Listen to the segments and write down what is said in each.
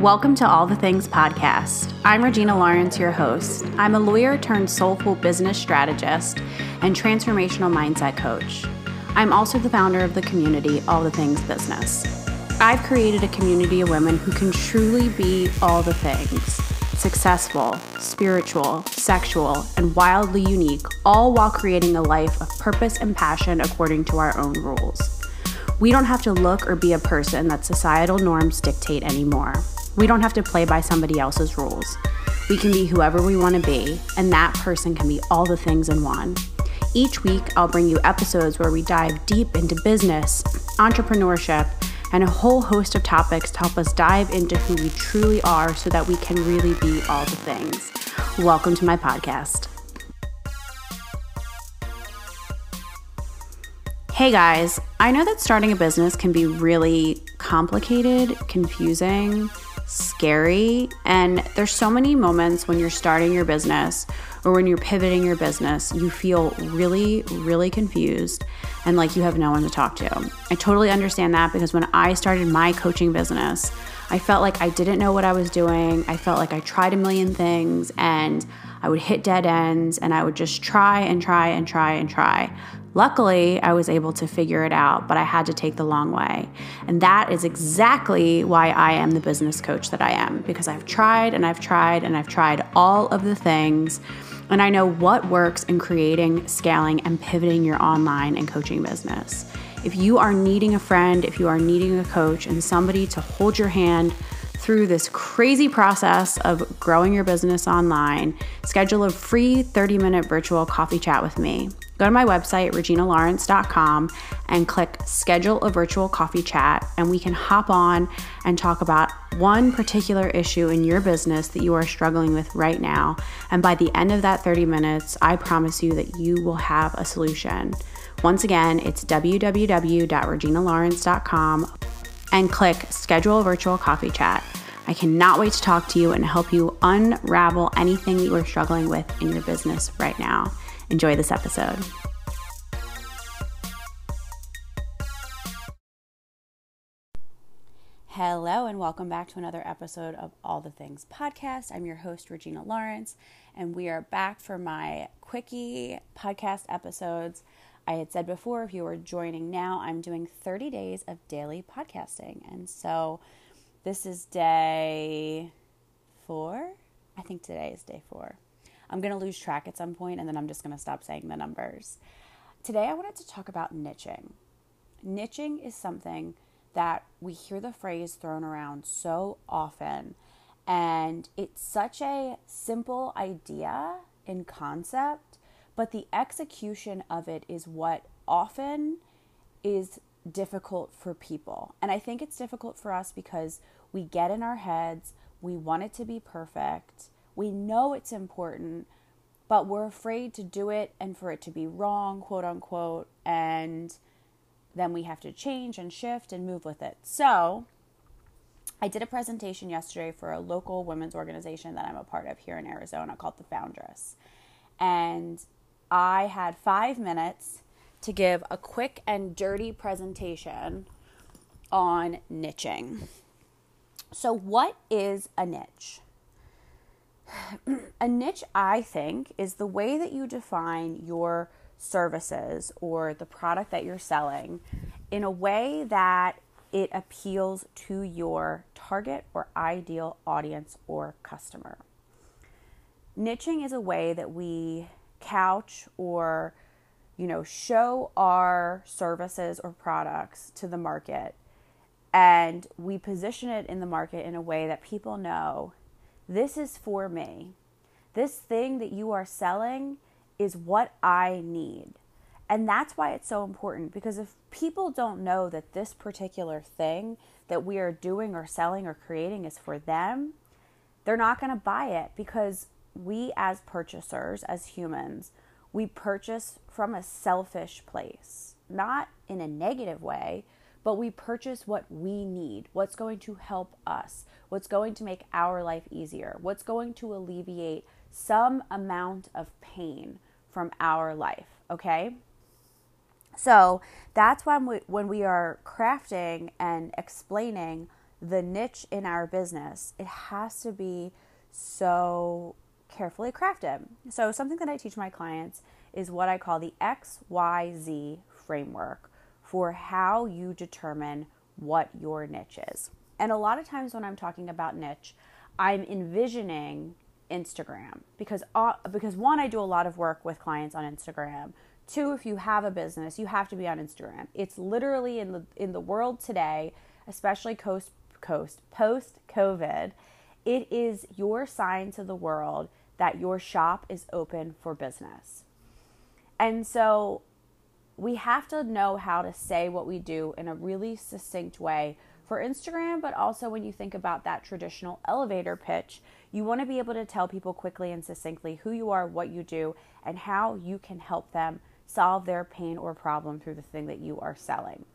Welcome to All the Things podcast. I'm Regina Lawrence, your host. I'm a lawyer turned soulful business strategist and transformational mindset coach. I'm also the founder of the community All the Things Business. I've created a community of women who can truly be all the things successful, spiritual, sexual, and wildly unique, all while creating a life of purpose and passion according to our own rules. We don't have to look or be a person that societal norms dictate anymore. We don't have to play by somebody else's rules. We can be whoever we want to be, and that person can be all the things in one. Each week, I'll bring you episodes where we dive deep into business, entrepreneurship, and a whole host of topics to help us dive into who we truly are so that we can really be all the things. Welcome to my podcast. Hey guys, I know that starting a business can be really complicated, confusing, scary. And there's so many moments when you're starting your business or when you're pivoting your business, you feel really, really confused and like you have no one to talk to. I totally understand that because when I started my coaching business, I felt like I didn't know what I was doing. I felt like I tried a million things and I would hit dead ends and I would just try and try and try and try. Luckily, I was able to figure it out, but I had to take the long way. And that is exactly why I am the business coach that I am, because I've tried and I've tried and I've tried all of the things. And I know what works in creating, scaling, and pivoting your online and coaching business. If you are needing a friend, if you are needing a coach and somebody to hold your hand through this crazy process of growing your business online, schedule a free 30 minute virtual coffee chat with me. Go to my website, reginalawrence.com, and click schedule a virtual coffee chat, and we can hop on and talk about one particular issue in your business that you are struggling with right now. And by the end of that 30 minutes, I promise you that you will have a solution. Once again, it's www.reginalawrence.com and click schedule a virtual coffee chat. I cannot wait to talk to you and help you unravel anything that you are struggling with in your business right now. Enjoy this episode. Hello, and welcome back to another episode of All the Things podcast. I'm your host, Regina Lawrence, and we are back for my quickie podcast episodes. I had said before, if you are joining now, I'm doing 30 days of daily podcasting. And so this is day four. I think today is day four. I'm going to lose track at some point and then I'm just going to stop saying the numbers. Today, I wanted to talk about niching. Niching is something that we hear the phrase thrown around so often, and it's such a simple idea in concept, but the execution of it is what often is difficult for people. And I think it's difficult for us because we get in our heads, we want it to be perfect, we know it's important, but we're afraid to do it and for it to be wrong, quote unquote, and then we have to change and shift and move with it. So, I did a presentation yesterday for a local women's organization that I'm a part of here in Arizona called The Foundress. And I had five minutes to give a quick and dirty presentation on niching. So, what is a niche? A niche, I think, is the way that you define your services or the product that you're selling in a way that it appeals to your target or ideal audience or customer. Niching is a way that we couch or you know show our services or products to the market and we position it in the market in a way that people know this is for me. This thing that you are selling is what I need. And that's why it's so important because if people don't know that this particular thing that we are doing or selling or creating is for them, they're not going to buy it because we, as purchasers, as humans, we purchase from a selfish place, not in a negative way, but we purchase what we need, what's going to help us, what's going to make our life easier, what's going to alleviate some amount of pain from our life, okay? So that's when we, when we are crafting and explaining the niche in our business, it has to be so carefully crafted. So, something that I teach my clients is what I call the XYZ framework for how you determine what your niche is. And a lot of times when I'm talking about niche, I'm envisioning Instagram because uh, because one I do a lot of work with clients on Instagram. Two, if you have a business, you have to be on Instagram. It's literally in the in the world today, especially coast coast post COVID, it is your sign to the world that your shop is open for business. And so we have to know how to say what we do in a really succinct way for Instagram, but also when you think about that traditional elevator pitch, you want to be able to tell people quickly and succinctly who you are, what you do, and how you can help them solve their pain or problem through the thing that you are selling.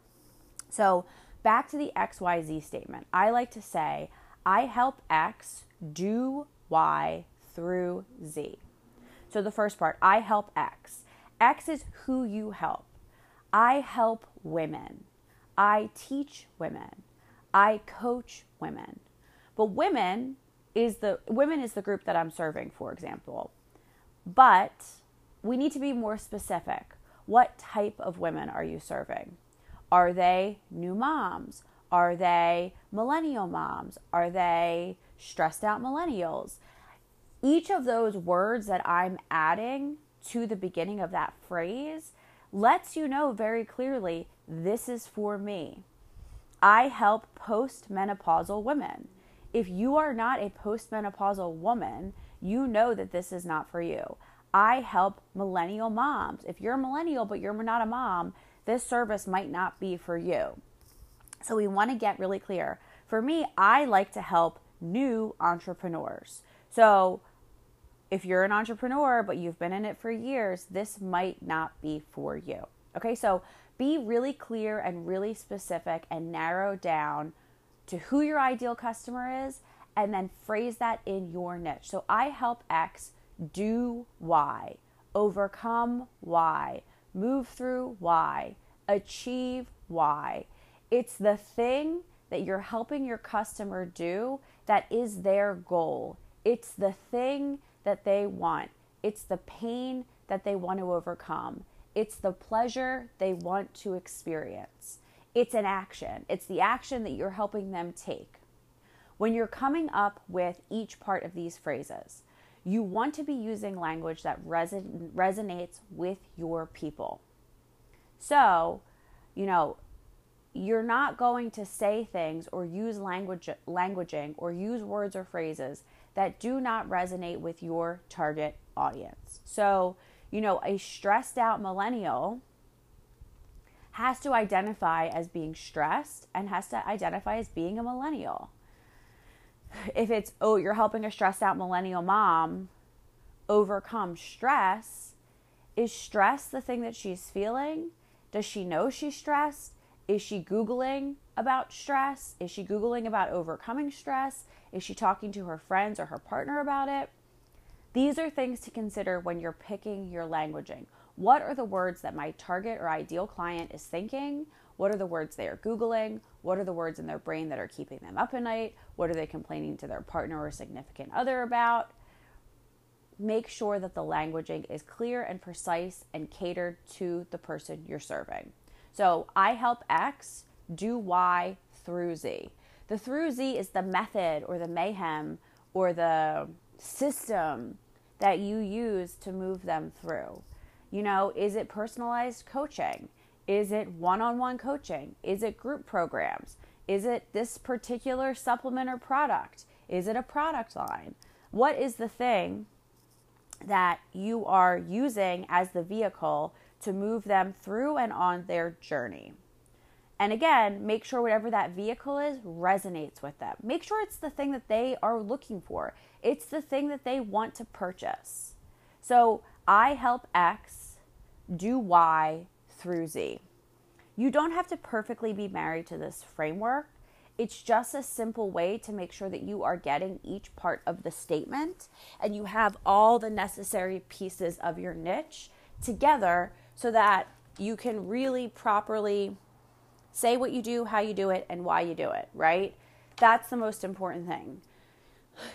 So, back to the XYZ statement. I like to say, I help X do Y through Z. So, the first part, I help X. X is who you help. I help women. I teach women. I coach women. But women is the women is the group that I'm serving, for example. But we need to be more specific. What type of women are you serving? Are they new moms? Are they millennial moms? Are they stressed out millennials? Each of those words that I'm adding to the beginning of that phrase lets you know very clearly this is for me. I help postmenopausal women. If you are not a postmenopausal woman, you know that this is not for you. I help millennial moms. If you're a millennial but you're not a mom, this service might not be for you. So we want to get really clear. For me, I like to help new entrepreneurs. So if you're an entrepreneur but you've been in it for years, this might not be for you. Okay, so be really clear and really specific and narrow down to who your ideal customer is and then phrase that in your niche. So I help X do Y, overcome Y, move through Y, achieve Y. It's the thing that you're helping your customer do that is their goal. It's the thing that they want. It's the pain that they want to overcome. It's the pleasure they want to experience. It's an action. It's the action that you're helping them take. When you're coming up with each part of these phrases, you want to be using language that reson- resonates with your people. So, you know, you're not going to say things or use language languaging or use words or phrases that do not resonate with your target audience. So, you know, a stressed out millennial has to identify as being stressed and has to identify as being a millennial. If it's, oh, you're helping a stressed out millennial mom overcome stress, is stress the thing that she's feeling? Does she know she's stressed? Is she Googling about stress? Is she Googling about overcoming stress? Is she talking to her friends or her partner about it? These are things to consider when you're picking your languaging. What are the words that my target or ideal client is thinking? What are the words they are Googling? What are the words in their brain that are keeping them up at night? What are they complaining to their partner or significant other about? Make sure that the languaging is clear and precise and catered to the person you're serving. So I help X do Y through Z. The through Z is the method or the mayhem or the system that you use to move them through. You know, is it personalized coaching? Is it one on one coaching? Is it group programs? Is it this particular supplement or product? Is it a product line? What is the thing that you are using as the vehicle to move them through and on their journey? And again, make sure whatever that vehicle is resonates with them. Make sure it's the thing that they are looking for, it's the thing that they want to purchase. So I help X do Y through Z. You don't have to perfectly be married to this framework. It's just a simple way to make sure that you are getting each part of the statement and you have all the necessary pieces of your niche together so that you can really properly say what you do, how you do it, and why you do it, right? That's the most important thing.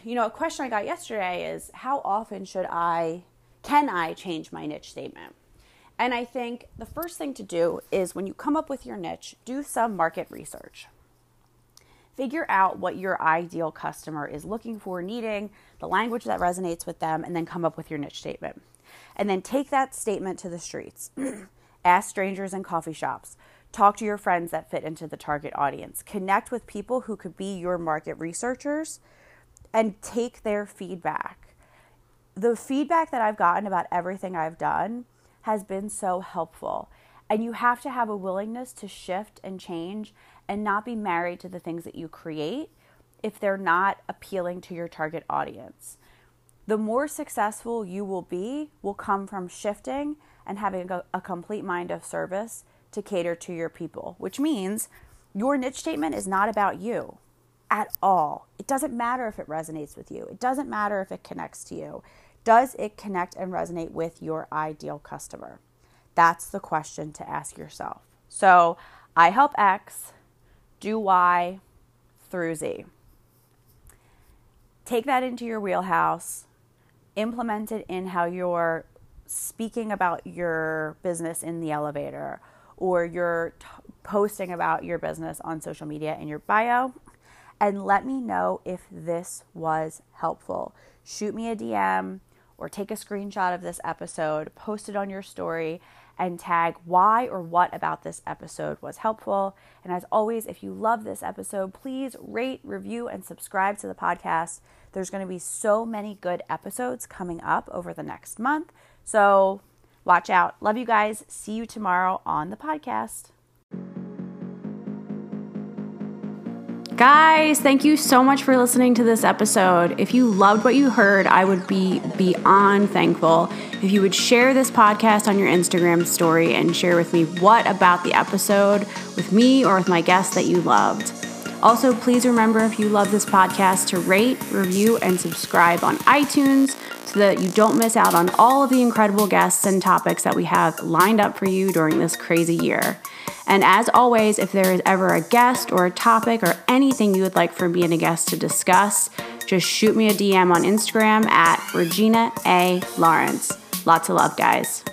You know, a question I got yesterday is how often should I, can I change my niche statement? And I think the first thing to do is when you come up with your niche, do some market research. Figure out what your ideal customer is looking for, needing, the language that resonates with them, and then come up with your niche statement. And then take that statement to the streets. Ask strangers in coffee shops. Talk to your friends that fit into the target audience. Connect with people who could be your market researchers and take their feedback. The feedback that I've gotten about everything I've done has been so helpful. And you have to have a willingness to shift and change and not be married to the things that you create if they're not appealing to your target audience. The more successful you will be will come from shifting and having a, a, complete mind of service to cater to your people, which means your niche statement is not about you at all. It doesn't matter if it resonates with you, it doesn't matter if it connects to you. Does it connect and resonate with your ideal customer? That's the question to ask yourself. So I help X, do Y through Z. Take that into your wheelhouse, implement it in how you're speaking about your business in the elevator or you're t- posting about your business on social media in your bio and let me know if this was helpful. Shoot me a DM or take a screenshot of this episode, post it on your story, and tag why or what about this episode was helpful. And as always, if you love this episode, please rate, review, and subscribe to the podcast. There's going to be so many good episodes coming up over the next month. So watch out. Love you guys. See you tomorrow on the podcast. Guys, thank you so much for listening to this episode. If you loved what you heard, I would be beyond thankful if you would share this podcast on your Instagram story and share with me what about the episode with me or with my guests that you loved. Also, please remember if you love this podcast to rate, review, and subscribe on iTunes so that you don't miss out on all of the incredible guests and topics that we have lined up for you during this crazy year. And as always, if there is ever a guest or a topic or anything you would like for me and a guest to discuss, just shoot me a DM on Instagram at Regina A. Lawrence. Lots of love, guys.